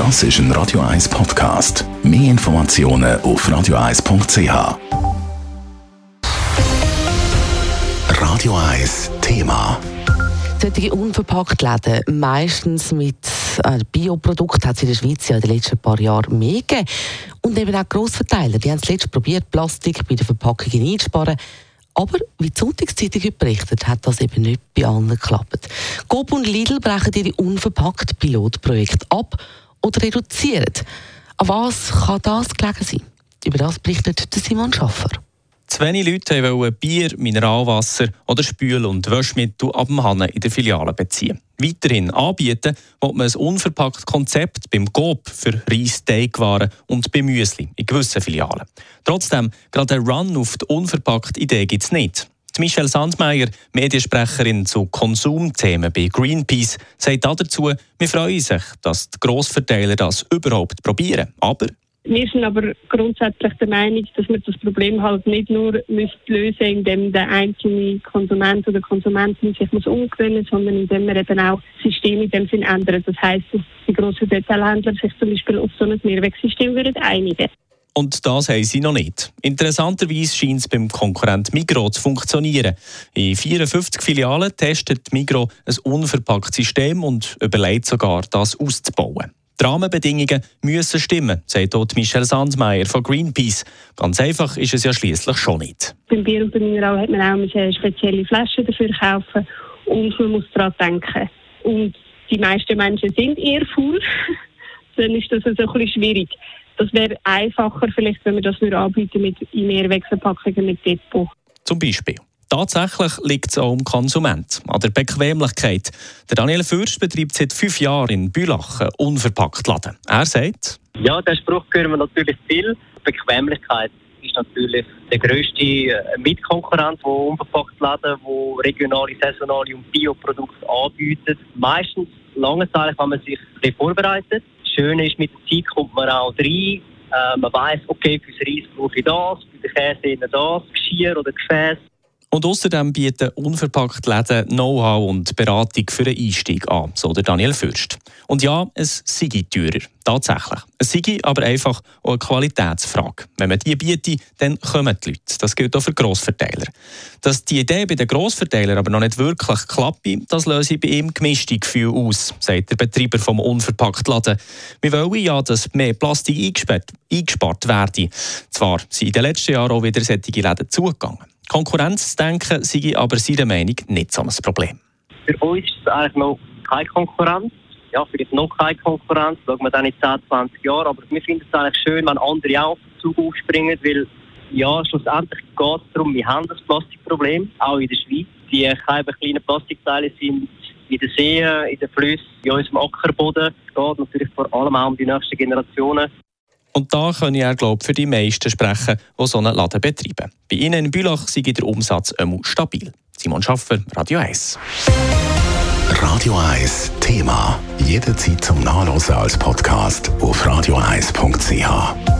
Das ist ein Radio 1 Podcast. Mehr Informationen auf radio1.ch. Radio 1 Thema. Solche unverpackt Läden, meistens mit äh, Bioprodukten, hat es in der Schweiz ja in den letzten paar Jahren mehr gegeben. Und eben auch Grossverteiler, die haben zuletzt probiert, Plastik bei den Verpackungen einzusparen. Aber wie die Sonntagszeitung berichtet, hat das eben nicht bei allen geklappt. Coop und Lidl brechen ihre unverpackt Pilotprojekte ab oder reduzieren. An was kann das gelegen sein? Über das berichtet Simon Schaffer. Zu wenig Leute wollten Bier, Mineralwasser oder Spül- und Waschmittel ab dem Hannen in der Filiale beziehen. Weiterhin anbieten will man ein unverpacktes Konzept beim Coop für Reis, Teigwaren und bei Müsli in gewissen Filialen. Trotzdem, gerade ein Run auf die unverpackte Idee gibt es nicht. Michelle Sandmeier, Mediensprecherin zu Konsumthemen bei Greenpeace, sagt dazu, wir freuen sich, dass die Grossverteiler das überhaupt probieren. Aber wir sind aber grundsätzlich der Meinung, dass man das Problem halt nicht nur lösen müsste, indem der einzelne Konsument oder Konsumentin sich muss umgewöhnen sondern indem man eben auch das System in dem Sinn ändert. Das heisst, dass die grossen Detailhändler sich zum Beispiel auf so ein Mehrwegsystem würden einigen und das haben sie noch nicht. Interessanterweise scheint es beim Konkurrent Migro zu funktionieren. In 54 Filialen testet Migro ein unverpacktes System und überlegt sogar, das auszubauen. Die Rahmenbedingungen müssen stimmen, sagt dort Michel Sandmeier von Greenpeace. Ganz einfach ist es ja schließlich schon nicht. Beim Bier und beim Mineral hat man auch eine spezielle Flasche dafür kaufen und man muss daran denken. Und die meisten Menschen sind eher faul, dann ist das also ein bisschen schwierig. Das wäre einfacher vielleicht, wenn wir das nur anbieten mit Mehrwegverpackungen mit Depot. Zum Beispiel. Tatsächlich liegt es auch am Konsument, an der Bequemlichkeit. Der Daniel Fürst betreibt seit fünf Jahren in Bülach unverpackt Laden. Er sagt, ja, den Spruch hören wir natürlich viel. Bequemlichkeit ist natürlich der grösste äh, Mitkonkurrent, der unverpackt Laden, wo regionale, saisonale und Bioprodukte anbietet. Meistens lange Zeit, wenn man sich vorbereitet. Schöne ist, mit der Zeit kommt man auch rein. Äh, man weiß, okay, fürs Reis brauche ich das, für den Käse das, Geschirr oder Gefäß. Und außerdem bieten unverpackt Läden Know-how und Beratung für einen Einstieg an, so der Daniel Fürst. Und ja, es sei teurer, tatsächlich. Es sei aber einfach auch eine Qualitätsfrage. Wenn man die bietet, dann kommen die Leute. Das gilt auch für Grossverteiler. Dass die Idee bei den Grossverteilern aber noch nicht wirklich klappt, das löse ich bei ihm gemischte Gefühle aus, sagt der Betreiber vom unverpackt Laden. Wir wollen ja, dass mehr Plastik eingespart, eingespart werde. Zwar sind in den letzten Jahren auch wieder solche Läden zugegangen. Konkurrenzdenken sei aber seiner Meinung nicht so ein Problem. Für uns ist es eigentlich noch keine Konkurrenz. Ja, vielleicht noch keine Konkurrenz, schauen wir dann in 10, 20 Jahren. Aber wir finden es eigentlich schön, wenn andere auch auf den Zug aufspringen, weil ja, schlussendlich geht es darum, wir haben das Plastikproblem, auch in der Schweiz. Die kleinen Plastikteile sind in den Seen, in den Flüssen, in unserem Ackerboden. Es geht natürlich vor allem auch um die nächsten Generationen. Und da kann ich glaube für die meisten sprechen, die so einen Laden betreiben. Bei Ihnen in Bülach sei der Umsatz immer stabil. Simon Schaffer, Radio 1. Radio 1 Thema. Jederzeit zum Nachlesen als Podcast auf radio1.ch.